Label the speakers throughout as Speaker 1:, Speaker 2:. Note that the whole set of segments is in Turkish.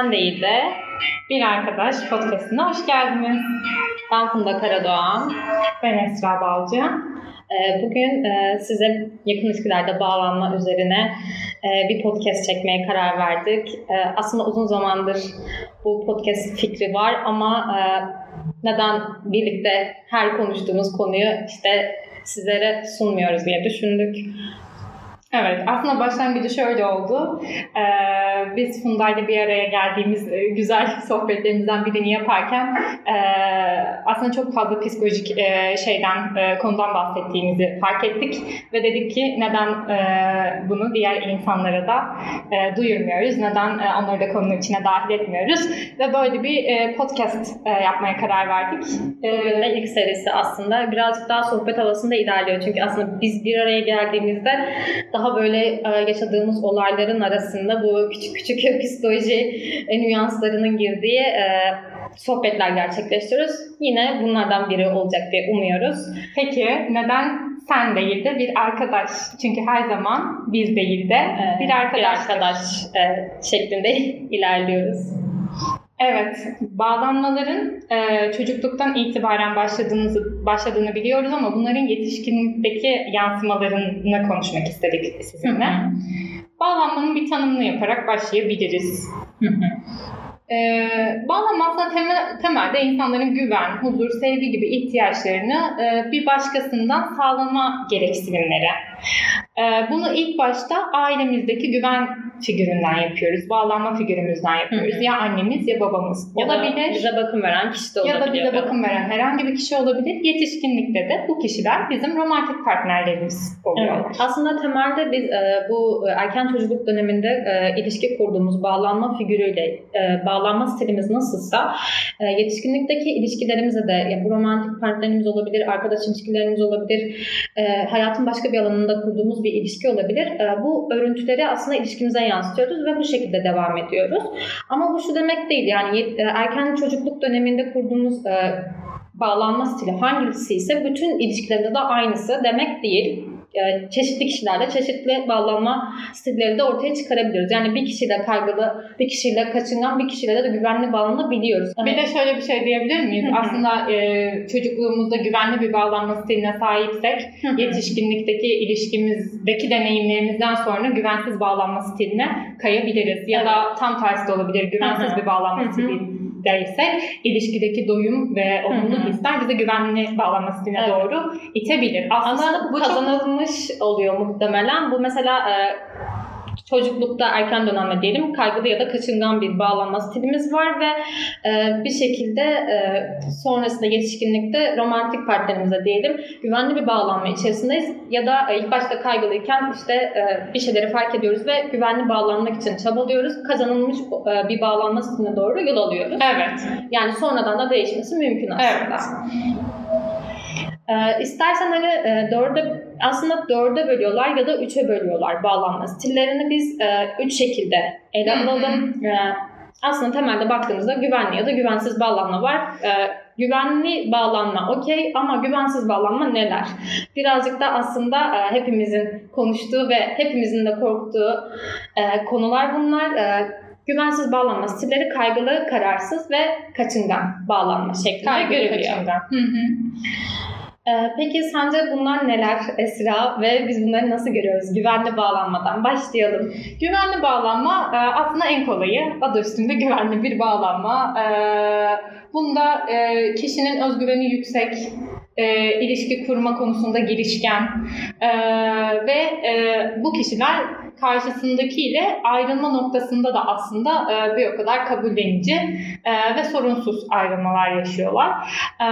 Speaker 1: Sen Değil de
Speaker 2: Bir Arkadaş podcastına hoş geldiniz.
Speaker 1: ben Funda Karadoğan.
Speaker 2: Ben Esra Balcı.
Speaker 1: Ee, Bugün e, size yakın ilişkilerde bağlanma üzerine e, bir podcast çekmeye karar verdik. E, Aslında uzun zamandır bu podcast fikri var ama neden birlikte her konuştuğumuz konuyu işte sizlere sunmuyoruz diye düşündük.
Speaker 2: Evet, aslında başlangıcı şöyle oldu. Ee, biz Funda ile bir araya geldiğimiz e, güzel sohbetlerimizden birini yaparken e, aslında çok fazla psikolojik e, şeyden, e, konudan bahsettiğimizi fark ettik. Ve dedik ki neden e, bunu diğer insanlara da e, duyurmuyoruz, neden e, onları da konunun içine dahil etmiyoruz. Ve böyle bir e, podcast e, yapmaya karar verdik.
Speaker 1: Bugün de ilk serisi aslında birazcık daha sohbet havasında ilerliyor. Çünkü aslında biz bir araya geldiğimizde daha böyle e, yaşadığımız olayların arasında bu küçük küçük psikoloji e, nüanslarının girdiği e, sohbetler gerçekleştiriyoruz. Yine bunlardan biri olacak diye umuyoruz.
Speaker 2: Peki neden sen değil de bir arkadaş? Çünkü her zaman biz değil de bir arkadaş.
Speaker 1: bir arkadaş e, şeklinde ilerliyoruz.
Speaker 2: Evet, bağlanmaların e, çocukluktan itibaren başladığınızı başladığını biliyoruz ama bunların yetişkinlikteki yansımalarını konuşmak istedik sizinle. Bağlanmanın bir tanımını yaparak başlayabiliriz. E, bağlanma aslında temel, temelde insanların güven, huzur, sevgi gibi ihtiyaçlarını e, bir başkasından sağlama gereksinimleri. E, bunu ilk başta ailemizdeki güven figüründen yapıyoruz, bağlanma figürümüzden yapıyoruz.
Speaker 1: Hı.
Speaker 2: Ya annemiz ya babamız
Speaker 1: Ya da
Speaker 2: olabilir.
Speaker 1: bize bakım veren kişi de olabilir.
Speaker 2: Ya da bize bakım veren herhangi bir kişi olabilir. Yetişkinlikte de bu kişiler bizim romantik partnerlerimiz oluyorlar.
Speaker 1: Evet. Aslında temelde biz e, bu erken çocukluk döneminde e, ilişki kurduğumuz bağlanma figürüyle e, bağlanma stilimiz nasılsa e, yetişkinlikteki ilişkilerimize de ya bu romantik partnerimiz olabilir, arkadaş ilişkilerimiz olabilir, e, hayatın başka bir alanında kurduğumuz bir ilişki olabilir. E, bu örüntüleri aslında ilişkimize yansıtıyoruz ve bu şekilde devam ediyoruz. Ama bu şu demek değil yani e, erken çocukluk döneminde kurduğumuz e, bağlanma stili hangisi ise bütün ilişkilerinde de aynısı demek değil. E, çeşitli kişilerle çeşitli bağlanma stilleri de ortaya çıkarabiliyoruz. Yani bir kişiyle kaygılı, bir kişiyle kaçıngan, bir kişiyle de güvenli bağlanabiliyoruz.
Speaker 2: Bir de şöyle bir şey diyebilir miyiz? Aslında e, çocukluğumuzda güvenli bir bağlanma stiline sahipsek
Speaker 1: Hı hı.
Speaker 2: yetişkinlikteki ilişkimizdeki deneyimlerimizden sonra güvensiz bağlanma stiline kayabiliriz. Ya da tam tersi de olabilir. Güvensiz bir bağlanma
Speaker 1: Hı
Speaker 2: stilindeysek ilişkideki doyum ve olumlu hisler bizi güvenli bağlanma stiline
Speaker 1: Evet.
Speaker 2: doğru itebilir. Aslında,
Speaker 1: Aslında bu
Speaker 2: çok
Speaker 1: kazanılmış oluyor muhtemelen. Bu mesela e, çocuklukta erken dönemde diyelim kaygılı ya da kaçıngan bir bağlanma stilimiz var ve e, bir şekilde e, sonrasında yetişkinlikte romantik partnerimize diyelim güvenli bir bağlanma içerisindeyiz ya da e, ilk başta kaygılıyken işte e, bir şeyleri fark ediyoruz ve güvenli bağlanmak için çabalıyoruz. Kazanılmış e, bir bağlanma stiline doğru yol alıyoruz.
Speaker 2: Evet.
Speaker 1: Yani sonradan da değişmesi mümkün aslında. Ee, istersen hani e, dörde aslında dörde bölüyorlar ya da üçe bölüyorlar bağlanma stillerini biz e, üç şekilde ele alalım. E, aslında temelde baktığımızda güvenli ya da güvensiz bağlanma var. E, güvenli bağlanma okey ama güvensiz bağlanma neler? Birazcık da aslında e, hepimizin konuştuğu ve hepimizin de korktuğu e, konular bunlar. E, güvensiz bağlanma stilleri kaygılı, kararsız ve kaçıngan bağlanma şeklinde
Speaker 2: Kaygı
Speaker 1: görülüyor.
Speaker 2: kaçıngan. Hı hı.
Speaker 1: Ee, peki sence bunlar neler Esra ve biz bunları nasıl görüyoruz? Güvenli bağlanmadan başlayalım.
Speaker 2: Güvenli bağlanma e, aslında en kolayı. Adı üstünde güvenli bir bağlanma. E, Bunda e, kişinin özgüveni yüksek, e, ilişki kurma konusunda girişken ve bu kişiler karşısındakiyle ayrılma noktasında da aslında bir o kadar kabullenici ve sorunsuz ayrılmalar yaşıyorlar. E,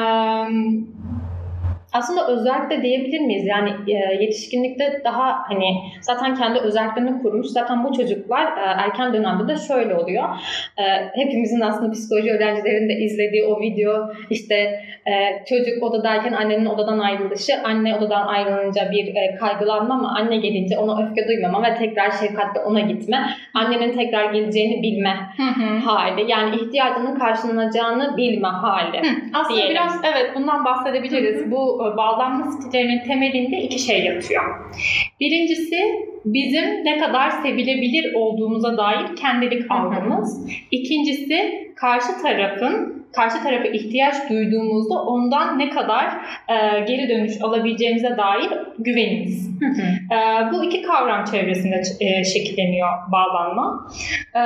Speaker 1: Aslında özellikle diyebilir miyiz? Yani e, yetişkinlikte daha hani zaten kendi özelliklerini kurmuş. Zaten bu çocuklar e, erken dönemde de şöyle oluyor. E, hepimizin aslında psikoloji öğrencilerinin de izlediği o video işte e, çocuk odadayken annenin odadan ayrılışı, anne odadan ayrılınca bir e, kaygılanma ama anne gelince ona öfke duymama ve tekrar şefkatle ona gitme. Annenin tekrar geleceğini bilme hali. Yani ihtiyacının karşılanacağını bilme hali.
Speaker 2: Hı, Aslında
Speaker 1: diyelim.
Speaker 2: biraz evet bundan bahsedebiliriz. Bu bağlanma stillerinin temelinde iki şey yatıyor. Birincisi bizim ne kadar sevilebilir olduğumuza dair kendilik algımız. İkincisi karşı tarafın karşı tarafa ihtiyaç duyduğumuzda ondan ne kadar e, geri dönüş alabileceğimize dair güvenimiz. E, bu iki kavram çevresinde e, şekilleniyor bağlanma. E,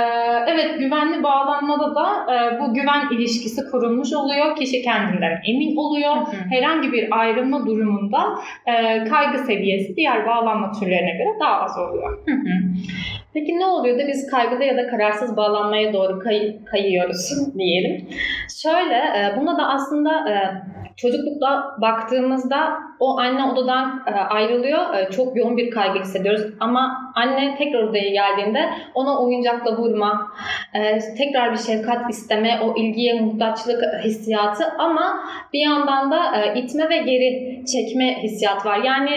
Speaker 2: evet güvenli bağlanmada da e, bu güven ilişkisi kurulmuş oluyor. Kişi kendinden emin oluyor. Herhangi bir ayrılma durumunda e, kaygı seviyesi diğer bağlanma türlerine göre daha az oluyor.
Speaker 1: Peki ne oluyor da biz kaygılı ya da kararsız bağlanmaya doğru kay- kayıyoruz diyelim. Şöyle, e, buna da aslında e, çocuklukta baktığımızda o anne odadan e, ayrılıyor. E, çok yoğun bir kaygı hissediyoruz. Ama anne tekrar odaya geldiğinde ona oyuncakla vurma, e, tekrar bir şefkat isteme, o ilgiye muhtaçlık hissiyatı ama bir yandan da itme ve geri çekme hissiyat var. Yani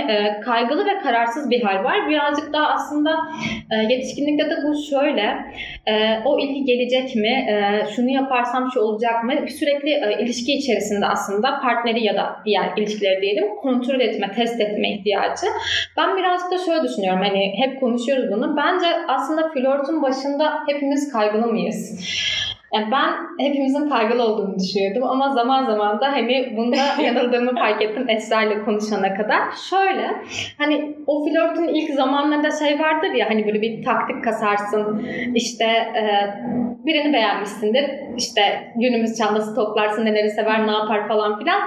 Speaker 1: kaygılı ve kararsız bir hal var. Birazcık daha aslında yetişkinlikte de bu şöyle. O ilgi gelecek mi? Şunu yaparsam şu olacak mı? Sürekli ilişki içerisinde aslında partneri ya da diğer ilişkileri diyelim kontrol etme, test etme ihtiyacı. Ben birazcık da şöyle düşünüyorum. Hani hep konuşuyoruz bunu. Bence aslında flörtün başında hepimiz kaygılı mıyız? Yani ben hepimizin kaygılı olduğunu düşünüyordum ama zaman zaman da hani bunda yanıldığımı fark ettim Esra ile konuşana kadar. Şöyle hani o flörtün ilk zamanlarında şey vardır ya hani böyle bir taktik kasarsın işte e, birini beğenmişsindir. İşte günümüz çantası toplarsın neleri sever ne yapar falan filan.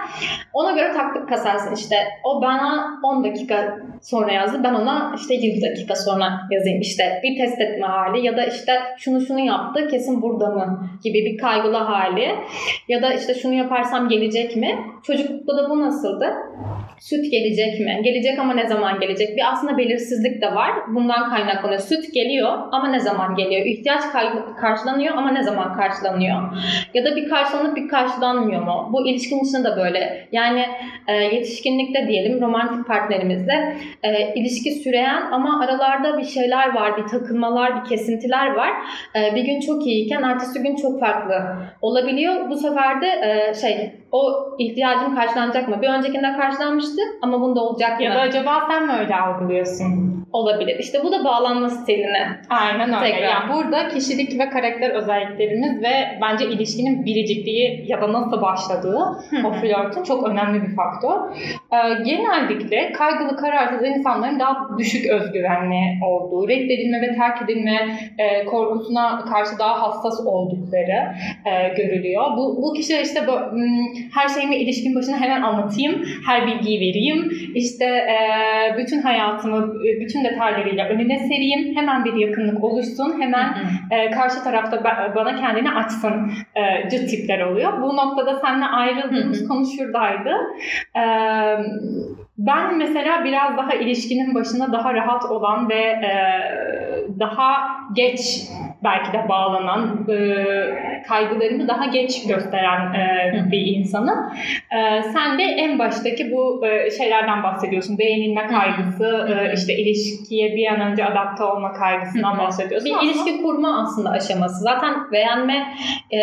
Speaker 1: Ona göre taktik kasarsın. İşte o bana 10 dakika sonra yazdı. Ben ona işte 20 dakika sonra yazayım. İşte bir test etme hali ya da işte şunu şunu yaptı kesin burada mı gibi bir kaygılı hali. Ya da işte şunu yaparsam gelecek mi? Çocuklukta da bu nasıldı? Süt gelecek mi? Gelecek ama ne zaman gelecek? Bir aslında belirsizlik de var. Bundan kaynaklanıyor. Süt geliyor ama ne zaman geliyor? İhtiyaç karşılanıyor ama ne zaman karşılanıyor? Ya da bir karşılanıp bir karşılanmıyor mu? Bu ilişkin içinde de böyle. Yani e, yetişkinlikte diyelim romantik partnerimizle e, ilişki süreyen ama aralarda bir şeyler var, bir takılmalar, bir kesintiler var. E, bir gün çok iyiyken ertesi gün çok farklı olabiliyor. Bu sefer de e, şey o ihtiyacım karşılanacak mı? Bir öncekinde karşılanmıştı ama bunda olacak mı?
Speaker 2: Ya da acaba sen mi öyle algılıyorsun?
Speaker 1: Olabilir. İşte bu da bağlanma stiline.
Speaker 2: Aynen öyle.
Speaker 1: Tekrar.
Speaker 2: Yani burada kişilik ve karakter özelliklerimiz ve bence ilişkinin biricikliği ya da nasıl başladığı o flörtün çok önemli bir faktör. Ee, genellikle kaygılı kararsız insanların daha düşük özgüvenli olduğu, reddedilme ve terk edilme e, korkusuna karşı daha hassas oldukları e, görülüyor. Bu, bu kişiler işte bu, hmm, her şeyimi ilişkin başına hemen anlatayım, her bilgiyi vereyim, işte e, bütün hayatımı, bütün detaylarıyla önüne sereyim, hemen bir yakınlık oluşsun, hemen e, karşı tarafta ba- bana kendini açsın e, cıt tipler oluyor. Bu noktada seninle ayrıldığımız konu şuradaydı. E, ben mesela biraz daha ilişkinin başına daha rahat olan ve e, daha geç belki de bağlanan, e, kaygılarını daha geç gösteren e, bir insanım. E, sen de en baştaki bu e, şeylerden bahsediyorsun. Beğenilme kaygısı, e, işte ilişkiye bir an önce adapte olma kaygısından bahsediyorsun.
Speaker 1: Bir ilişki kurma aslında aşaması. Zaten beğenme e,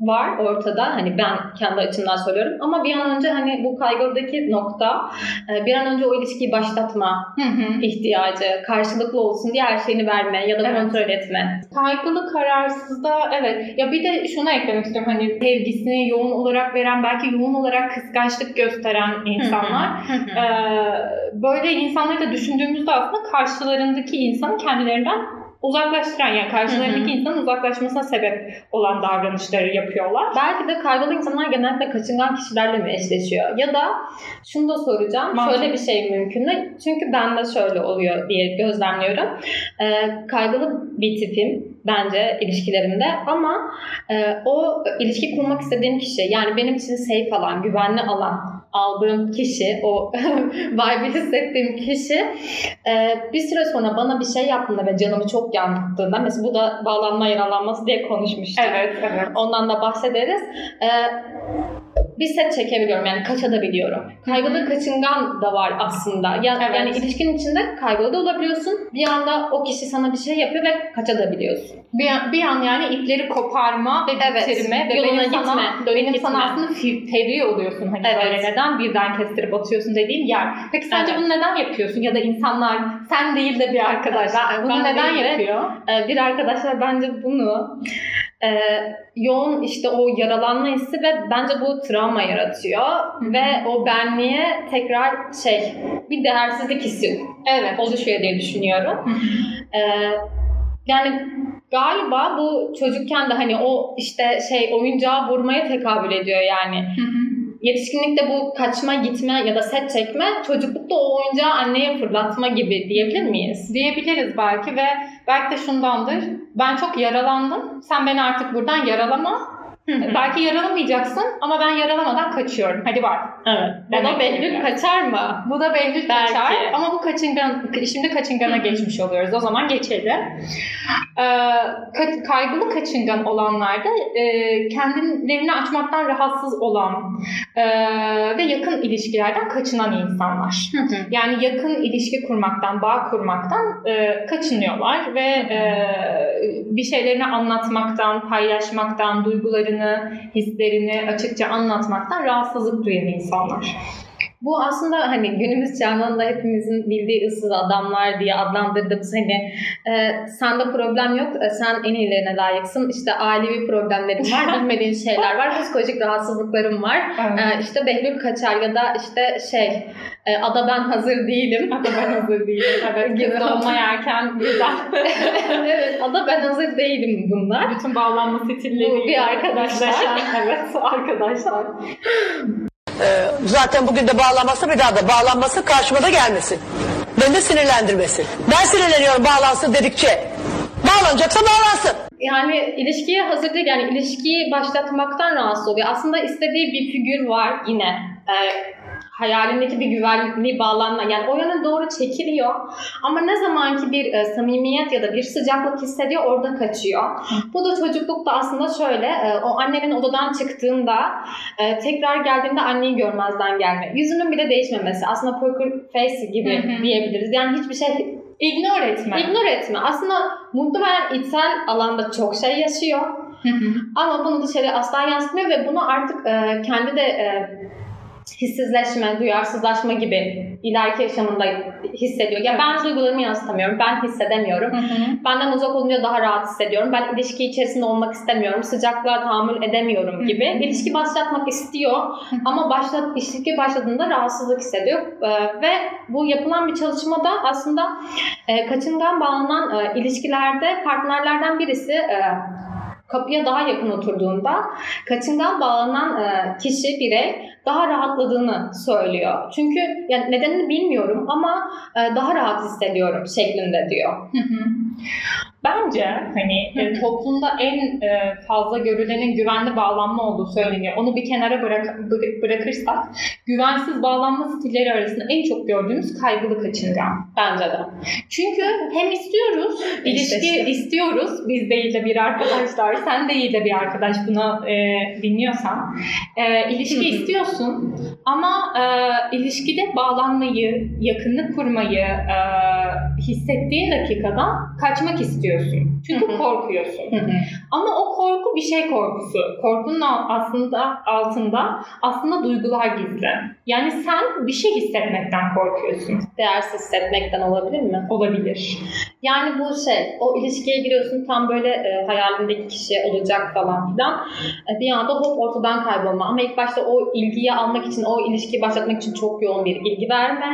Speaker 1: var ortada. Hani ben kendi açımdan söylüyorum. Ama bir an önce hani bu kaygıdaki nokta e, bir an önce o ilişkiyi başlatma
Speaker 2: Hı hı.
Speaker 1: ihtiyacı, karşılıklı olsun diye her şeyini verme ya da
Speaker 2: Evet.
Speaker 1: kontrol etme.
Speaker 2: Kaygılı kararsızda evet. Ya bir de şunu eklemek istiyorum. Hani sevgisini yoğun olarak veren, belki yoğun olarak kıskançlık gösteren insanlar.
Speaker 1: Hı.
Speaker 2: Ee, böyle insanları da düşündüğümüzde aslında karşılarındaki insanı kendilerinden uzaklaştıran yani karşılarındaki
Speaker 1: Hı hı.
Speaker 2: insanın uzaklaşmasına sebep olan davranışları yapıyorlar.
Speaker 1: Belki de kaygılı insanlar genellikle kaçıngan kişilerle mi eşleşiyor? Ya da şunu da soracağım.
Speaker 2: Mantıklı.
Speaker 1: Şöyle bir şey mümkün mü? Çünkü ben de şöyle oluyor diye gözlemliyorum. Ee, kaygılı bir tipim bence ilişkilerimde ama e, o ilişki kurmak istediğim kişi yani benim için safe alan, güvenli alan aldığım kişi, o vibe'ı hissettiğim kişi e, bir süre sonra bana bir şey yaptığında ve canımı çok yandırdığında mesela bu da bağlanma yaralanması diye konuşmuştuk.
Speaker 2: Evet, evet.
Speaker 1: Ondan da bahsederiz. Ee, bir set çekebiliyorum yani kaçabiliyorum. Kaygılı kaçıngan da var aslında. Ya,
Speaker 2: Evet.
Speaker 1: Yani ilişkinin içinde kaygılı da olabiliyorsun. Bir anda o kişi sana bir şey yapıyor ve kaçabiliyorsun.
Speaker 2: Bir an, bir an yani ipleri koparma ve
Speaker 1: Evet.
Speaker 2: bitirme ve
Speaker 1: Yoluna
Speaker 2: benim
Speaker 1: gitme,
Speaker 2: sana, benim
Speaker 1: gitme.
Speaker 2: sana aslında fevri oluyorsun hani
Speaker 1: Evet.
Speaker 2: böyle neden birden kestirip atıyorsun dediğim yer. Peki sence
Speaker 1: Evet.
Speaker 2: bunu neden yapıyorsun ya da insanlar sen değil de bir arkadaş
Speaker 1: Ben-
Speaker 2: bunu
Speaker 1: ben
Speaker 2: neden yapıyor?
Speaker 1: Ee, bir arkadaşlar bence bunu e, yoğun işte o yaralanma hissi ve bence bu travma yaratıyor ve o benliğe tekrar şey bir değersizlik hissi
Speaker 2: Evet.
Speaker 1: oluşuyor diye düşünüyorum. Ee, yani galiba bu çocukken de hani o işte şey oyuncağı vurmaya tekabül ediyor yani. Yetişkinlikte bu kaçma, gitme ya da set çekme, çocuklukta o oyuncağı anneye fırlatma gibi diyebilir miyiz?
Speaker 2: Diyebiliriz belki ve belki de şundandır. Ben çok yaralandım. Sen beni artık buradan yaralama. Belki yaralamayacaksın ama ben yaralamadan kaçıyorum. Hadi var.
Speaker 1: Evet.
Speaker 2: Demek
Speaker 1: Bana Behlül
Speaker 2: ki.
Speaker 1: kaçar mı?
Speaker 2: Bu da Behlül
Speaker 1: Belki.
Speaker 2: kaçar ama bu kaçıngan, şimdi kaçıngana geçmiş oluyoruz. O zaman geçelim. Ee, ka- kaygılı kaçıngan olanlarda e, kendilerini açmaktan rahatsız olan e, ve yakın ilişkilerden kaçınan insanlar. Yani yakın ilişki kurmaktan, bağ kurmaktan e, kaçınıyorlar ve e, bir şeylerini anlatmaktan, paylaşmaktan, duygularını, hislerini açıkça anlatmaktan rahatsızlık duyan insanlar.
Speaker 1: Bu aslında hani günümüz çağında hepimizin bildiği ıssız adamlar diye adlandırdığımız hani e, sende problem yok, e, sen en iyilerine layıksın. İşte ailevi problemlerin var, bilmediğin şeyler var, psikolojik rahatsızlıklarım var. E, işte Behlül kaçar ya da işte şey e, ada ben hazır değilim.
Speaker 2: Ada ben hazır değilim. Evet,
Speaker 1: Gibi.
Speaker 2: gibi olma yerken birden
Speaker 1: evet, ada ben hazır değilim bunlar.
Speaker 2: bütün bağlanma stilleriyle
Speaker 1: Bu bir arkadaşlar.
Speaker 2: evet arkadaşlar.
Speaker 3: Ee, zaten bugün de bağlanması bir daha da bağlanması karşıma da gelmesin. Beni de sinirlendirmesin. Ben sinirleniyorum bağlansın dedikçe. Bağlanacaksa bağlansın.
Speaker 1: Yani ilişkiye hazır değil. Yani ilişkiyi başlatmaktan rahatsız oluyor. Aslında istediği bir figür var yine. Ee, hayalindeki bir güvenli bağlanma. Yani o yana doğru çekiliyor. Ama ne zamanki bir e, samimiyet ya da bir sıcaklık hissediyor orada kaçıyor. Bu da çocuklukta aslında şöyle. e, o annenin odadan çıktığında e, tekrar geldiğinde anneyi görmezden gelme. Yüzünün bile değişmemesi. Aslında poker face gibi diyebiliriz. Yani hiçbir şey
Speaker 2: İgnore etme.
Speaker 1: ignore etme. Aslında muhtemelen içsel alanda çok şey yaşıyor. Ama bunu dışarı asla yansıtmıyor ve bunu artık e, kendi de e, hissizleşme, duyarsızlaşma gibi ileriki yaşamında hissediyor. Ya ben duygularımı yansıtamıyorum, ben hissedemiyorum.
Speaker 2: Hı hı.
Speaker 1: Benden uzak olunca daha rahat hissediyorum. Ben ilişki içerisinde olmak istemiyorum. Sıcaklığa tahammül edemiyorum gibi.
Speaker 2: Hı hı.
Speaker 1: İlişki başlatmak istiyor ama başlat ilişki başladığında rahatsızlık hissediyor. Ee, ve bu yapılan bir çalışmada aslında e, kaçıngan bağlanan e, ilişkilerde partnerlerden birisi e, kapıya daha yakın oturduğunda kaçıngan bağlanan e, kişi birey daha rahatladığını söylüyor. Çünkü yani nedenini bilmiyorum ama e, daha rahat hissediyorum şeklinde diyor.
Speaker 2: Bence hani e, toplumda en e, fazla görülenin güvenli bağlanma olduğu söyleniyor. Onu bir kenara bırak, bıra- bırakırsak güvensiz bağlanma stilleri arasında en çok gördüğümüz kaygılı kaçıngan.
Speaker 1: Bence de.
Speaker 2: Çünkü hem istiyoruz, ilişki
Speaker 1: Eşleşti.
Speaker 2: istiyoruz. Biz değil de bir arkadaşlar, sen değil de bir arkadaş bunu e, dinliyorsan. E, ilişki istiyorsun ama e, ilişkide bağlanmayı, yakınlık kurmayı e, hissettiğin dakikada kaçmak istiyorsun. Çünkü
Speaker 1: Hı hı.
Speaker 2: korkuyorsun. Ama o korku bir şey korkusu. Korkunun aslında altında aslında duygular gizli. Yani sen bir şey hissetmekten korkuyorsun.
Speaker 1: Değersiz hissetmekten olabilir mi?
Speaker 2: Olabilir.
Speaker 1: Yani bu şey, o ilişkiye giriyorsun tam böyle e, hayalindeki kişi olacak falan filan. E, bir anda hop ortadan kaybolma. Ama ilk başta o ilgiyi almak için, o ilişkiyi başlatmak için çok yoğun bir ilgi verme.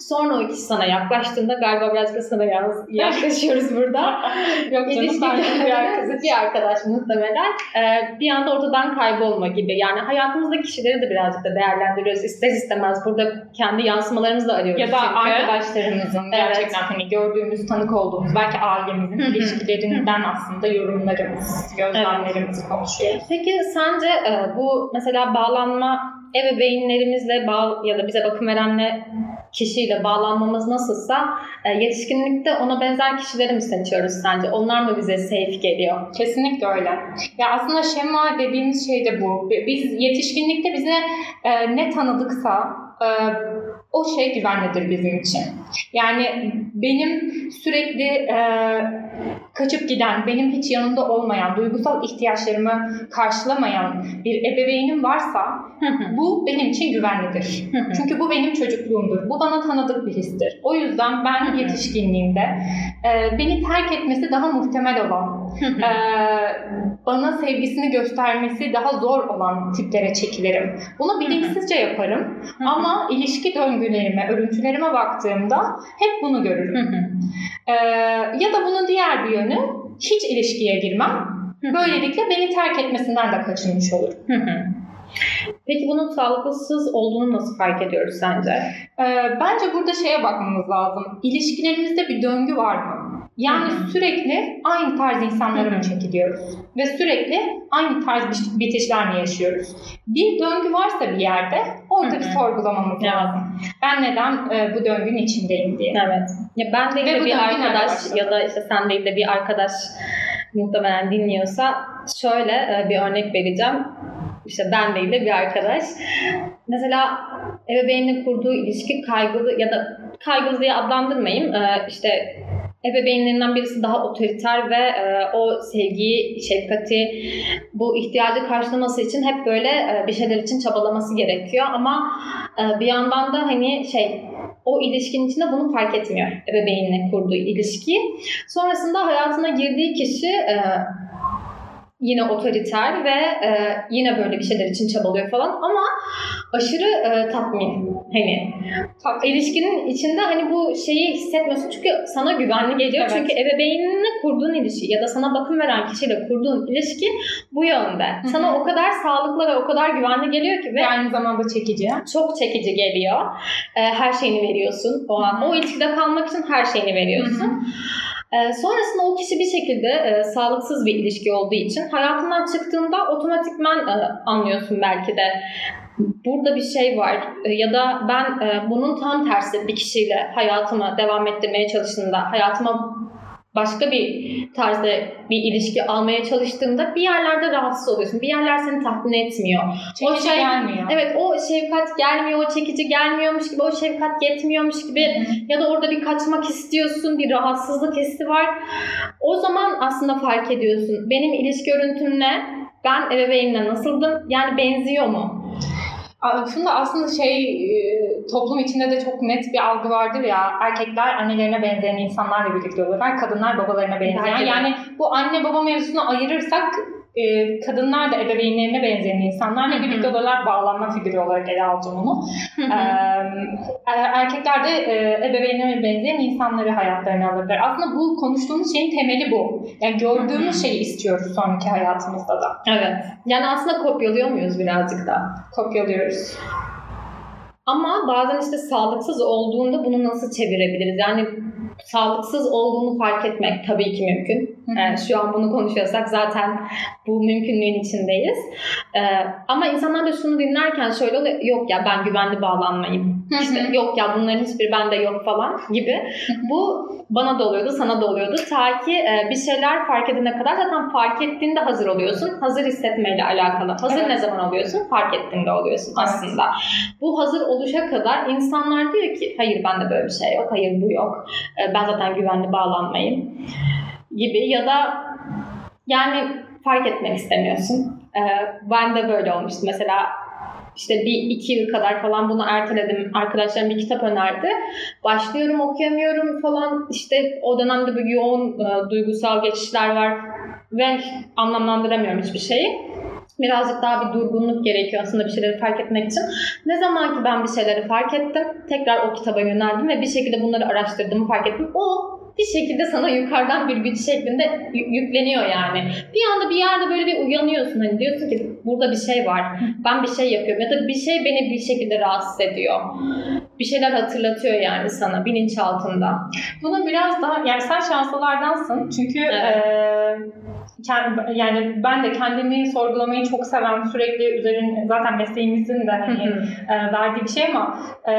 Speaker 1: Sonra o kişi sana yaklaştığında galiba birazcık da sana yaklaşıyoruz burada.
Speaker 2: Yok canım ben bir arkadaş.
Speaker 1: bir arkadaş muhtemelen. Ee, bir anda ortadan kaybolma gibi. Yani hayatımızdaki kişileri de birazcık da değerlendiriyoruz. İster istemez burada kendi yansımalarımızı da arıyoruz
Speaker 2: Ya da
Speaker 1: çünkü.
Speaker 2: arkadaşlarımızın
Speaker 1: Evet.
Speaker 2: gerçekten hani gördüğümüz, tanık olduğumuz, belki ailemizin ilişkilerinden aslında yorumlarımız, gözlemlerimizi konuşuyoruz.
Speaker 1: Peki sence e, bu mesela bağlanma ebeveynlerimizle bağ ya da bize bakım verenle kişiyle bağlanmamız nasılsa e, yetişkinlikte ona benzer kişileri mi seçiyoruz sence? Onlar mı bize safe geliyor?
Speaker 2: Kesinlikle öyle. Ya aslında şema dediğimiz şey de bu. Biz yetişkinlikte bize e, ne tanıdıksa e, o şey güvenlidir bizim için. Yani benim sürekli e, kaçıp giden, benim hiç yanımda olmayan, duygusal ihtiyaçlarımı karşılamayan bir ebeveynim varsa bu benim için güvenlidir. Çünkü bu benim çocukluğumdur. Bu bana tanıdık bir histir. O yüzden ben yetişkinliğimde e, beni terk etmesi daha muhtemel olan, e, bana sevgisini göstermesi daha zor olan tiplere çekilirim. Bunu bilinçsizce yaparım ama ilişki döngülerime, örüntülerime baktığımda hep bunu görürüm. E, ya da bunun diğer bir yönü hiç ilişkiye girmem. Böylelikle beni terk etmesinden de kaçınmış olurum.
Speaker 1: Peki bunun sağlıksız olduğunu nasıl fark ediyoruz sence?
Speaker 2: Ee, bence burada şeye bakmamız lazım. İlişkilerimizde bir döngü var mı? Yani
Speaker 1: Hı hı.
Speaker 2: sürekli aynı tarz insanlara
Speaker 1: Hı hı.
Speaker 2: mı çekiliyoruz? Ve sürekli aynı tarz bit- bitişler mi yaşıyoruz? Bir döngü varsa bir yerde orada
Speaker 1: Hı
Speaker 2: bir sorgulamamız
Speaker 1: Evet.
Speaker 2: lazım. Ben neden e, bu döngünün içindeyim diye.
Speaker 1: Evet. Ya ben de
Speaker 2: bu
Speaker 1: bir arkadaş ya da işte sen değil de bir arkadaş muhtemelen dinliyorsa şöyle e, bir örnek vereceğim. İşte ben değil de bir arkadaş. Mesela ebeveynle kurduğu ilişki kaygılı ya da kaygılı diye adlandırmayayım. E, işte ebeveynlerinden birisi daha otoriter ve e, o sevgiyi, şefkati, bu ihtiyacı karşılaması için hep böyle e, bir şeyler için çabalaması gerekiyor. Ama e, bir yandan da hani şey o ilişkinin içinde bunu fark etmiyor ebeveynle kurduğu ilişkiyi. Sonrasında hayatına girdiği kişi e, yine otoriter ve e, yine böyle bir şeyler için çabalıyor falan ama aşırı e, tatmin hani
Speaker 2: Tatlı.
Speaker 1: ilişkinin içinde hani bu şeyi hissetmiyorsun çünkü sana güvenli geliyor
Speaker 2: Evet.
Speaker 1: çünkü ebeveynine kurduğun ilişki ya da sana bakım veren kişiyle kurduğun ilişki bu yönde.
Speaker 2: hı.
Speaker 1: Sana o kadar sağlıklı ve o kadar güvenli geliyor ki ve
Speaker 2: Ve aynı zamanda çekici.
Speaker 1: çok çekici geliyor. Ee, her şeyini veriyorsun. O an o ilişkide kalmak için her şeyini veriyorsun. Ee, sonrasında o kişi bir şekilde e, sağlıksız bir ilişki olduğu için hayatından çıktığında otomatikman e, anlıyorsun belki de burada bir şey var E, ya da ben e, bunun tam tersi bir kişiyle hayatımı devam ettirmeye çalıştığımda hayatıma başka bir tarzda bir ilişki almaya çalıştığında bir yerlerde rahatsız oluyorsun. Bir yerler seni tatmin etmiyor.
Speaker 2: Çekici
Speaker 1: şey-
Speaker 2: gelmiyor.
Speaker 1: Evet o şefkat gelmiyor, o çekici gelmiyormuş gibi, o şefkat yetmiyormuş gibi ya da orada bir kaçmak istiyorsun, bir rahatsızlık hissi var. O zaman aslında fark ediyorsun. Benim ilişki örüntüm ne? Ben ebeveynimle nasıldım? Yani benziyor mu?
Speaker 2: Aslında aslında şey e, toplum içinde de çok net bir algı vardır ya erkekler annelerine benzeyen insanlarla birlikte olurlar, kadınlar babalarına benzeyen. Yani bu anne baba mevzusunu ayırırsak e, kadınlar da ebeveynlerine benzeyen insanlarla
Speaker 1: Hı hı.
Speaker 2: birlikte olurlar bağlanma figürü olarak ele alacağım onu. Ee, erkekler de e, ebeveynlerine benzeyen insanları hayatlarına alırlar. Aslında bu konuştuğumuz şeyin temeli bu. Yani gördüğümüz şeyi istiyoruz sonraki hayatımızda da.
Speaker 1: evet. Yani aslında kopyalıyor muyuz birazcık da?
Speaker 2: Kopyalıyoruz.
Speaker 1: Ama bazen işte sağlıksız olduğunda bunu nasıl çevirebiliriz? Yani sağlıksız olduğunu fark etmek tabii ki mümkün. Yani şu an bunu konuşuyorsak zaten bu mümkünlüğün içindeyiz. Ee, ama insanlar da şunu dinlerken şöyle oluyor. Yok ya ben güvenli bağlanmayayım. İşte yok ya bunların hiçbiri bende yok falan gibi. Bu bana da oluyordu, sana da oluyordu. Ta ki e, bir şeyler fark edene kadar zaten fark ettiğinde hazır oluyorsun. Hazır hissetmeyle alakalı. Hazır
Speaker 2: Evet.
Speaker 1: ne zaman oluyorsun? Fark ettiğinde oluyorsun
Speaker 2: Evet.
Speaker 1: aslında. Bu hazır oluşa kadar insanlar diyor ki hayır bende böyle bir şey yok, hayır bu yok. E, ben zaten güvenli bağlanmayayım gibi ya da yani fark etmek istemiyorsun. E, ben de böyle olmuştu. Mesela işte bir iki yıl kadar falan bunu erteledim. Arkadaşlarım bir kitap önerdi. Başlıyorum okuyamıyorum falan. İşte o dönemde böyle yoğun e, duygusal geçişler var ve anlamlandıramıyorum hiçbir şeyi. Birazcık daha bir durgunluk gerekiyor aslında bir şeyleri fark etmek için. Ne zaman ki ben bir şeyleri fark ettim, tekrar o kitaba yöneldim ve bir şekilde bunları araştırdığımı fark ettim. O bir şekilde sana yukarıdan bir güç şeklinde yü- yükleniyor yani. Bir anda bir yerde böyle bir uyanıyorsun. Hani diyorsun ki burada bir şey var. Ben bir şey yapıyorum ya da bir şey beni bir şekilde rahatsız ediyor. bir şeyler hatırlatıyor yani sana bilinçaltında.
Speaker 2: Bunu biraz daha yani sen şanslılardansın çünkü
Speaker 1: Evet.
Speaker 2: kend- yani ben de kendimi sorgulamayı çok seven sürekli üzerine zaten mesleğimizin de hani e, verdiği bir şey ama e,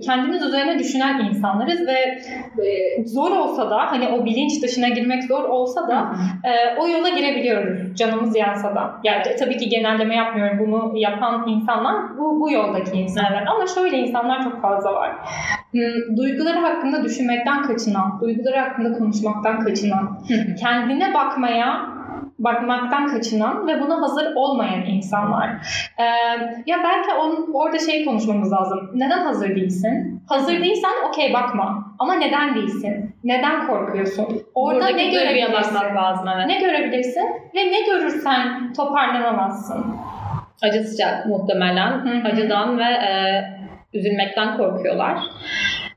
Speaker 2: kendimiz üzerine düşünen insanlarız ve e, zor olsa da hani o bilinç dışına girmek zor olsa da e, o yola girebiliyoruz canımız yansa da. Yani tabii ki genelleme yapmıyorum bunu yapan insanlar bu, bu yoldaki insanlar ama şöyle insanlar çok fazla var. Hmm, Duyguları hakkında düşünmekten kaçınan, duyguları hakkında konuşmaktan kaçınan, kendine bakmaya bakmaktan kaçınan ve buna hazır olmayan insanlar. Ee, ya belki on, orada şey konuşmamız lazım. Neden hazır değilsin? Hazır değilsen okey bakma. Ama neden değilsin? Neden korkuyorsun? Orada
Speaker 1: Buradaki
Speaker 2: ne görebilirsin?
Speaker 1: lazım evet.
Speaker 2: Ne görebilirsin? Ve ne görürsen toparlanamazsın.
Speaker 1: Acı sıcak muhtemelen.
Speaker 2: Hı hı.
Speaker 1: Acıdan ve e, üzülmekten korkuyorlar.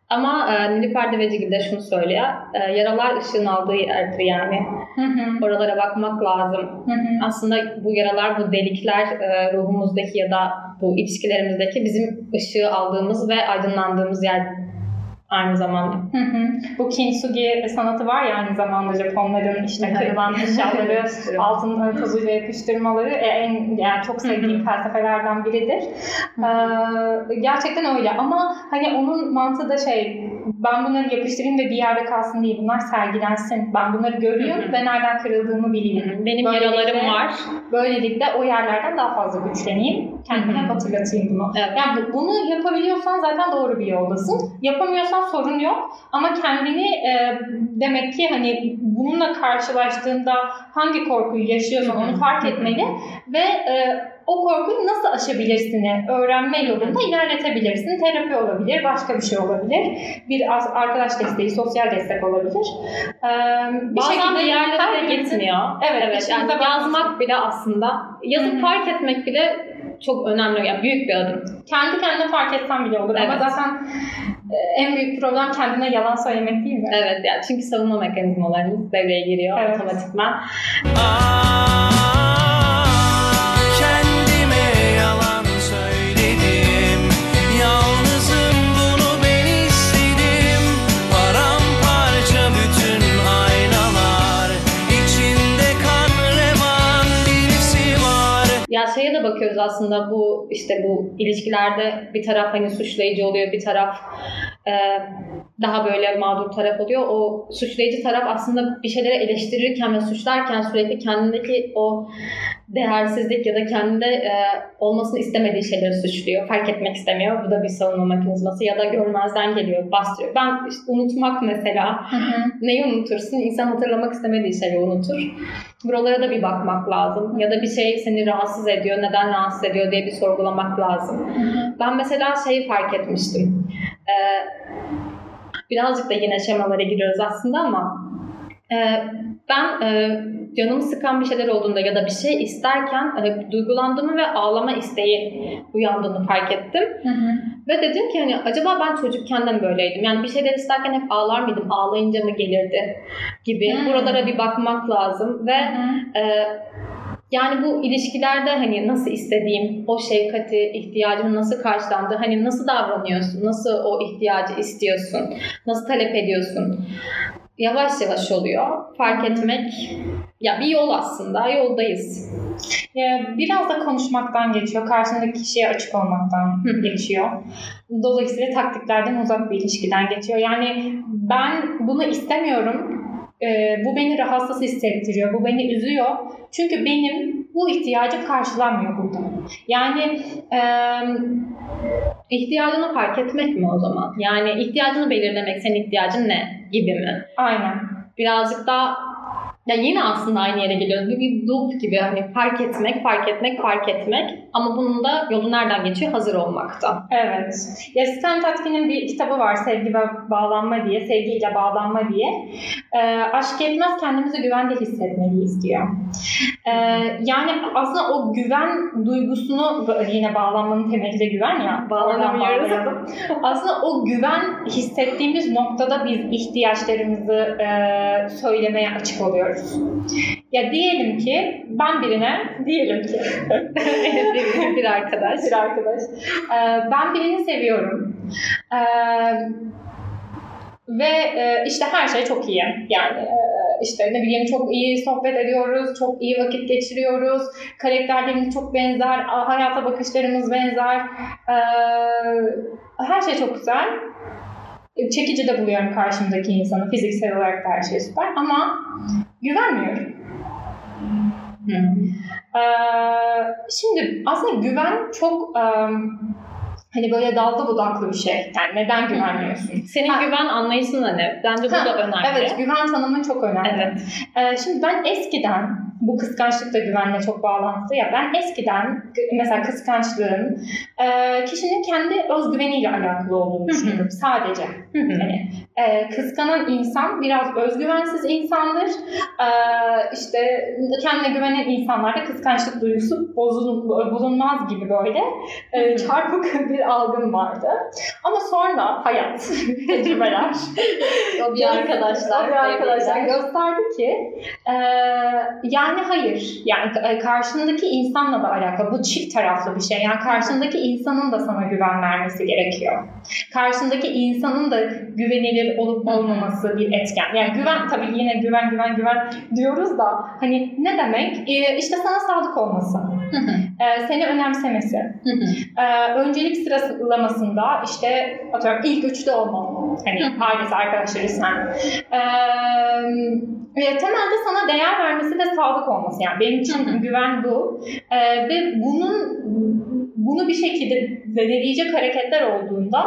Speaker 1: Ama e, Nilüfer Devecigil de şunu söylüyor. E, yaralar ışığın aldığı yerdir yani.
Speaker 2: Hı hı.
Speaker 1: Oralara bakmak lazım.
Speaker 2: Hı hı.
Speaker 1: Aslında bu yaralar, bu delikler e, ruhumuzdaki ya da bu ilişkilerimizdeki bizim ışığı aldığımız ve aydınlandığımız yer aynı zamanda.
Speaker 2: Hı hı. Bu kintsugi sanatı var ya aynı zamanda Japonların işte kırılan eşyaları altın tozuyla yapıştırmaları e, en yani çok sevdiğim felsefelerden biridir. Ee, gerçekten öyle ama hani onun mantığı da şey ben bunları yapıştırayım ve bir yerde kalsın değil. Bunlar sergilensin. Ben bunları
Speaker 1: hı.
Speaker 2: ve nereden kırıldığımı bileyim.
Speaker 1: Benim
Speaker 2: Böylelikle-
Speaker 1: yaralarım var.
Speaker 2: Böylelikle o yerlerden daha fazla güçleneyim. Kendime hep hatırlatayım bunu.
Speaker 1: Evet.
Speaker 2: Yani bu- bunu yapabiliyorsan zaten doğru bir yoldasın. Yapamıyorsan sorun yok. Ama kendini e, demek ki hani bununla karşılaştığında hangi korkuyu yaşıyorsan onu fark etmeli ve e, o korkuyu nasıl aşabilirsini öğrenme yolunda ilerletebilirsin. Terapi olabilir, başka bir şey olabilir. Bir arkadaş desteği, sosyal destek olabilir. E, bir
Speaker 1: Bazen yerlere de
Speaker 2: birinin-
Speaker 1: gitmiyor.
Speaker 2: Evet,
Speaker 1: evet yani yazmak bile aslında, yazıp
Speaker 2: Hı hı.
Speaker 1: fark etmek bile çok önemli. Yani büyük bir adım.
Speaker 2: kendi kendine fark etsen bile olur. Ama
Speaker 1: Evet.
Speaker 2: zaten e, en büyük problem kendine yalan söylemek değil mi?
Speaker 1: Evet yani çünkü savunma mekanizmalarımız devreye giriyor
Speaker 2: Evet.
Speaker 1: otomatikman.
Speaker 4: Kendime
Speaker 1: Ya şeye de bakıyoruz aslında bu işte bu ilişkilerde bir taraf hani suçlayıcı oluyor, bir taraf daha böyle mağdur taraf oluyor. O suçlayıcı taraf aslında bir şeyleri eleştirirken ve suçlarken sürekli kendindeki o değersizlik ya da kendinde e, olmasını istemediği şeyleri suçluyor. Fark etmek istemiyor. Bu da bir savunma mekanizması ya da görmezden geliyor, bastırıyor. Ben işte unutmak mesela
Speaker 2: Hı hı.
Speaker 1: Neyi unutursun? İnsan hatırlamak istemediği şeyi unutur. Buralara da bir bakmak lazım. Ya da bir şey seni rahatsız ediyor, neden rahatsız ediyor diye bir sorgulamak lazım. Ben mesela şeyi fark etmiştim. Ee, birazcık da yine şemalara giriyoruz aslında ama e, ben e, canımı sıkan bir şeyler olduğunda ya da bir şey isterken e, duygulandığımı ve ağlama isteği uyandığını fark ettim.
Speaker 2: Hı hı.
Speaker 1: Ve dedim ki hani acaba ben çocukken de böyleydim? Yani bir şeyler isterken hep ağlar mıydım? Ağlayınca mı gelirdi? Gibi.
Speaker 2: Hmm.
Speaker 1: Buralara bir bakmak lazım ve
Speaker 2: Hı.
Speaker 1: e, yani bu ilişkilerde hani nasıl istediğim, o şefkati, ihtiyacım nasıl karşılandı, hani nasıl davranıyorsun, nasıl o ihtiyacı istiyorsun, nasıl talep ediyorsun? Yavaş yavaş oluyor. Fark etmek ya bir yol aslında, yoldayız.
Speaker 2: Ya, Biraz da konuşmaktan geçiyor. Karşındaki kişiye açık olmaktan geçiyor. Dolayısıyla taktiklerden uzak bir ilişkiden geçiyor. Yani ben bunu istemiyorum. Ee, bu beni rahatsız hissettiriyor. Bu beni üzüyor. Çünkü benim bu ihtiyacım karşılanmıyor burada. Yani eee
Speaker 1: İhtiyacını fark etmek mi o zaman? Yani ihtiyacını belirlemek, senin ihtiyacın ne gibi mi?
Speaker 2: aynen.
Speaker 1: birazcık daha ya yine aslında aynı yere geliyoruz. Bir, bir loop gibi hani fark etmek, fark etmek, fark etmek. Ama bunun da yolu nereden geçiyor? Hazır olmakta.
Speaker 2: Evet. Ya Stan Tatkin'in bir kitabı var Sevgi ve Bağlanma diye, Sevgiyle Bağlanma diye. Ee, aşk etmez kendimizi güvende hissetmeliyiz diyor. Ee, yani aslında o güven duygusunu yine bağlanmanın temeli de güven ya.
Speaker 1: Bağlanamıyoruz.
Speaker 2: Aslında o güven hissettiğimiz noktada biz ihtiyaçlarımızı e, söylemeye açık oluyoruz. Ya diyelim ki ben birine, diyelim ki
Speaker 1: bir, bir arkadaş.
Speaker 2: bir arkadaş. Ee, ben birini seviyorum. Ee, ve e, işte her şey çok iyi. Yani e, işte ne bileyim çok iyi sohbet ediyoruz, çok iyi vakit geçiriyoruz. Karakterlerimiz çok benzer, hayata bakışlarımız benzer. Ee, her şey çok güzel. Çekici de buluyorum karşımdaki insanı. Fiziksel olarak da her şey süper. Ama güvenmiyorum. Ee, şimdi aslında güven çok em, hani böyle dalda budaklı bir şey. Yani neden güvenmiyorsun?
Speaker 1: Senin
Speaker 2: Ha.
Speaker 1: güven anlayışın da ne? Bence bu
Speaker 2: Ha,
Speaker 1: da önemli.
Speaker 2: Evet, güven tanımı çok önemli.
Speaker 1: Evet.
Speaker 2: Ee, şimdi ben eskiden, bu kıskançlık da güvenle çok bağlantılı ya, ben eskiden mesela kıskançlığın e, kişinin kendi özgüveniyle alakalı olduğunu düşünüyorum sadece. Hani e, kıskanan insan biraz özgüvensiz insandır. E, işte kendine güvenen insanlarda kıskançlık duygusu bozul, bulunmaz gibi böyle e, çarpık bir algım vardı. Ama sonra hayat, tecrübeler,
Speaker 1: O bir arkadaşlar.
Speaker 2: o bir arkadaşlar gösterdi ki e, yani hayır. Yani e, karşındaki insanla da alakalı. Bu çift taraflı bir şey. Yani karşındaki insanın da sana güven vermesi gerekiyor. Karşındaki insanın da güvenilir olup olmaması bir etken. Yani güven tabii yine güven güven güven diyoruz da hani ne demek? E, işte sana sadık olması. E, seni önemsemesi.
Speaker 1: Hı hı.
Speaker 2: Ee, öncelik sıralamasında işte atıyorum ilk üçte olmalı. Hani
Speaker 1: Hı.
Speaker 2: ailesi, arkadaşları sen. Ve temelde sana değer vermesi ve sadık olması. Yani benim için
Speaker 1: Hı hı.
Speaker 2: güven bu. Ee, ve bunun bunu bir şekilde zedeleyecek hareketler olduğunda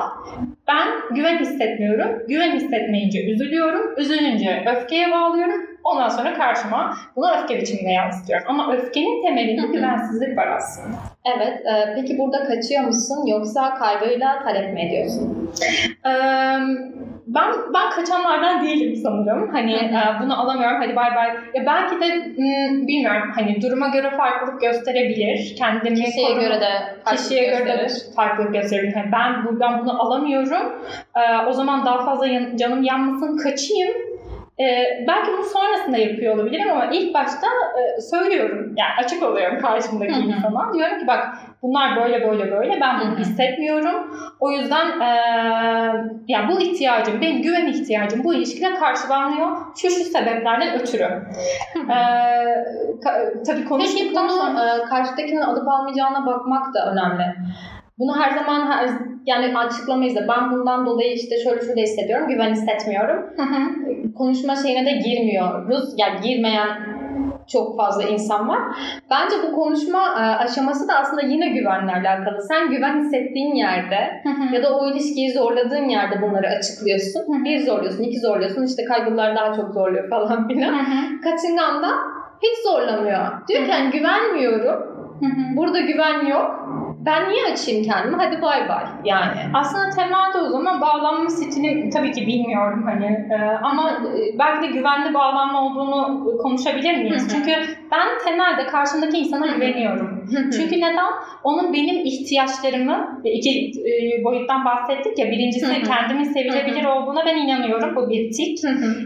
Speaker 2: ben güven hissetmiyorum. Güven hissetmeyince üzülüyorum. Üzülünce öfkeye bağlıyorum. Ondan sonra karşıma bunu öfke biçiminde yansıtıyorum. Ama öfkenin temelinde güvensizlik var aslında.
Speaker 1: Evet. e, peki burada kaçıyor musun yoksa kaygıyla talep mi ediyorsun?
Speaker 2: Ee, ben ben kaçanlardan değilim sanırım. Hani e, bunu alamıyorum. Hadi bay bay. Ya belki de m, bilmiyorum. Hani duruma göre farklılık gösterebilir. Kendimi
Speaker 1: Kişiye
Speaker 2: koruma-
Speaker 1: göre de farklılık
Speaker 2: kişiye göre de farklılık gösterebilir. Yani ben buradan bunu alamıyorum. Ee, o zaman daha fazla yan- canım yanmasın, kaçayım. Ee, belki bunu sonrasında yapıyor olabilirim ama ilk başta e, söylüyorum. Yani açık oluyorum karşımdaki insana. Diyorum ki bak bunlar böyle böyle böyle ben bunu hissetmiyorum. O yüzden e, yani bu ihtiyacım, benim güven ihtiyacım bu ilişkide karşılanmıyor. Şu şu sebeplerden ötürü. Ee, ka- tabii konuştuktan
Speaker 1: bunu
Speaker 2: sonra...
Speaker 1: e, karşıdakinin alıp almayacağına bakmak da önemli. Bunu her zaman her, yani açıklamayız da ben bundan dolayı işte şöyle şöyle hissediyorum, güven hissetmiyorum. Konuşma şeyine de girmiyoruz. Yani girmeyen çok fazla insan var. Bence bu konuşma e, aşaması da aslında yine güvenle alakalı. Sen güven hissettiğin yerde ya da o ilişkiyi zorladığın yerde bunları açıklıyorsun. Bir zorluyorsun, iki zorluyorsun. İşte kaygılar daha çok zorluyor falan filan. Kaçıngan da hiç zorlamıyor. Diyor ki yani güvenmiyorum. Burada güven yok. Ben niye açayım kendimi? Hadi bay bay. Yani.
Speaker 2: Aslında temelde o zaman bağlanma stilini tabii ki bilmiyorum hani e, ama e, belki de güvenli bağlanma olduğunu konuşabilir miyiz? Çünkü ben temelde karşımdaki insana güveniyorum. Çünkü neden? Onun benim ihtiyaçlarımı ve iki e, boyuttan bahsettik ya. Birincisi kendimin sevilebilir olduğuna ben inanıyorum. Bu bir tik.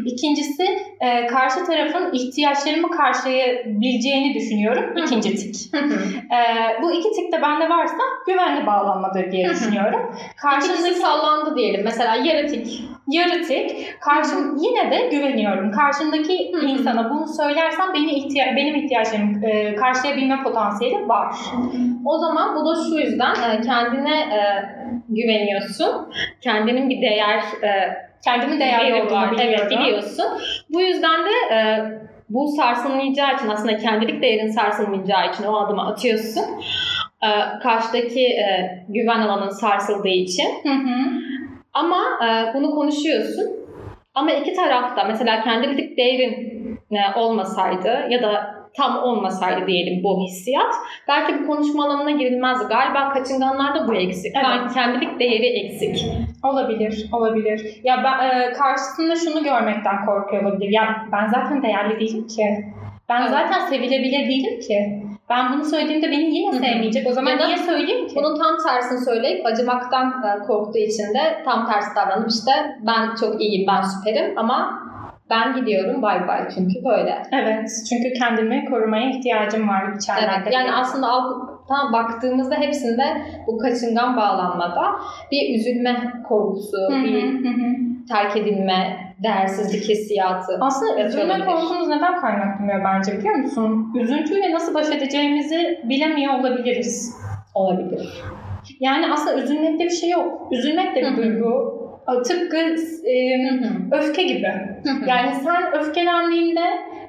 Speaker 2: İkincisi e, karşı tarafın ihtiyaçlarımı karşılayabileceğini düşünüyorum. İkinci tik. E, bu iki tik de bende varsa güvenli bağlanmadır diye düşünüyorum. Karşındaki
Speaker 1: sallandı diyelim. Mesela yaratik.
Speaker 2: Yarı tik, karşım yine de güveniyorum. Karşımdaki
Speaker 1: Hı hı.
Speaker 2: insana bunu söylersem beni ihtiya- benim ihtiyaçlarımı e, karşılayabilme potansiyeli var.
Speaker 1: O zaman bu da şu yüzden e, kendine e, güveniyorsun. Kendinin bir değer e,
Speaker 2: Kendimi değerli olduğunu.
Speaker 1: Evet biliyorsun. Bu yüzden de e, bu sarsılmayacağı için aslında kendilik değerin sarsılmayacağı için o adımı atıyorsun. E, karşıdaki e, güven alanın sarsıldığı için.
Speaker 2: Hı hı.
Speaker 1: Ama e, bunu konuşuyorsun. Ama iki tarafta mesela kendilik değerin e, olmasaydı ya da tam olmasaydı diyelim bu hissiyat belki bu konuşma alanına girilmezdi. Galiba kaçınganlarda bu eksik.
Speaker 2: Evet.
Speaker 1: Yani kendilik değeri eksik.
Speaker 2: Olabilir, olabilir. Ya ben e, karşısında şunu görmekten korkuyor olabilir. Ya ben zaten değerli değilim ki. Ben
Speaker 1: Evet.
Speaker 2: zaten sevilebilir değilim ki. Ben bunu söylediğimde beni yine sevmeyecek. O zaman
Speaker 1: Ya
Speaker 2: niye söyleyeyim ki?
Speaker 1: Bunun tam tersini söyleyip acımaktan e, korktuğu için de tam tersi davranıp işte ben çok iyiyim, ben süperim ama ben gidiyorum bay bay çünkü böyle.
Speaker 2: Evet, çünkü kendimi korumaya ihtiyacım var içeride.
Speaker 1: Evet, yani aslında alt baktığımızda hepsinde bu kaçıngan bağlanmada bir üzülme korkusu,
Speaker 2: Hı hı,
Speaker 1: bir
Speaker 2: hı.
Speaker 1: terk edilme, değersizlik hissiyatı.
Speaker 2: Aslında üzülme korkumuz neden kaynaklanıyor bence biliyor musun? Üzüntüyle nasıl baş edeceğimizi bilemiyor olabiliriz.
Speaker 1: olabilir.
Speaker 2: Yani aslında üzülmekte bir şey yok. Üzülmek de bir duygu. Tıpkı e, öfke gibi. Yani sen öfkelendiğinde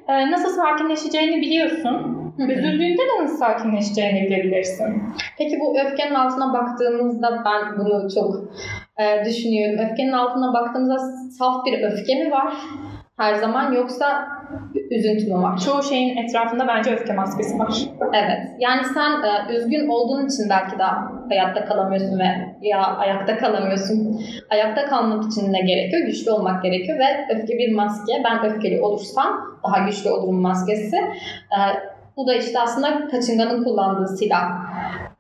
Speaker 2: e, nasıl sakinleşeceğini biliyorsun. Üzüldüğünde de nasıl sakinleşeceğini bilebilirsin.
Speaker 1: Peki bu öfkenin altına baktığımızda ben bunu çok e, düşünüyorum. Öfkenin altına baktığımızda saf bir öfke mi var her zaman yoksa üzüntü mü var?
Speaker 2: Çoğu şeyin etrafında bence öfke maskesi var.
Speaker 1: Evet. Yani sen e, üzgün olduğun için belki de hayatta kalamıyorsun ve ya ayakta kalamıyorsun. Ayakta kalmak için ne gerekiyor? Güçlü olmak gerekiyor ve öfke bir maske. Ben öfkeli olursam daha güçlü olurum maskesi. E, bu da işte aslında kaçınganın kullandığı silah.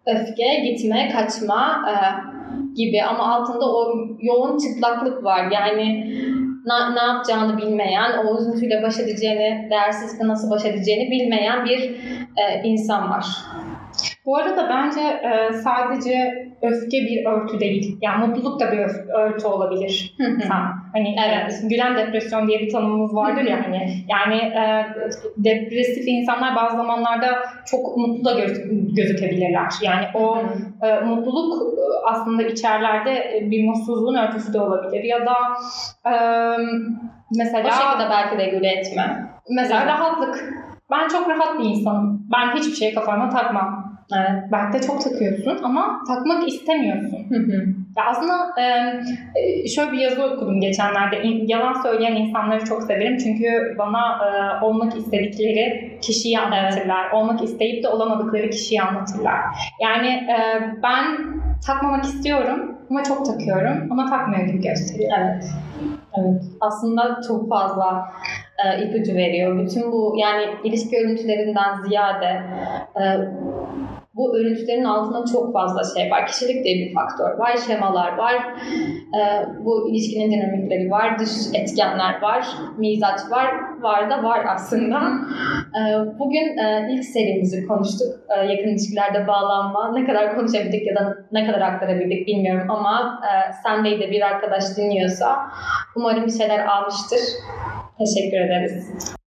Speaker 1: Öfke, gitme, kaçma e, gibi ama altında o yoğun çıplaklık var. Yani ne, ne yapacağını bilmeyen, o üzüntüyle baş edeceğini, değersizlikle nasıl baş edeceğini bilmeyen bir e, insan var.
Speaker 2: Bu arada bence e, sadece öfke bir örtü değil. Yani mutluluk da bir öf- örtü olabilir. Hani
Speaker 1: Evet.
Speaker 2: e, gülen depresyon diye bir tanımımız vardır ya hani. Yani e, depresif insanlar bazı zamanlarda çok mutlu da göz- gözükebilirler. Yani o e, mutluluk e, aslında içerlerde e, bir mutsuzluğun örtüsü de olabilir. Ya da e,
Speaker 1: o
Speaker 2: mesela
Speaker 1: şekilde belki regüle etme.
Speaker 2: mesela
Speaker 1: Evet.
Speaker 2: rahatlık. Ben çok rahat bir insanım. Ben hiçbir şeye kafama takmam.
Speaker 1: Evet.
Speaker 2: Belki de çok takıyorsun ama takmak istemiyorsun. Ya aslında e, e, şöyle bir yazı okudum geçenlerde. Yalan söyleyen insanları çok severim çünkü bana e, olmak istedikleri kişiyi anlatırlar. Olmak isteyip de olamadıkları kişiyi anlatırlar. Yani e, ben takmamak istiyorum ama çok takıyorum ama takmıyor gibi gösteriyor.
Speaker 1: Evet. Evet. Aslında çok fazla e, ipucu veriyor. Bütün bu yani ilişki örüntülerinden ziyade e, bu örüntülerin altında çok fazla şey var. Kişilik diye bir faktör var, şemalar var, e, bu ilişkinin dinamikleri var, dış etkenler var, mizaç var, var da var aslında. E, bugün e, ilk serimizi konuştuk. E, yakın ilişkilerde bağlanma. Ne kadar konuşabildik ya da ne kadar aktarabildik bilmiyorum ama e, Sende'yi de bir arkadaş dinliyorsa umarım bir şeyler almıştır. Teşekkür ederiz.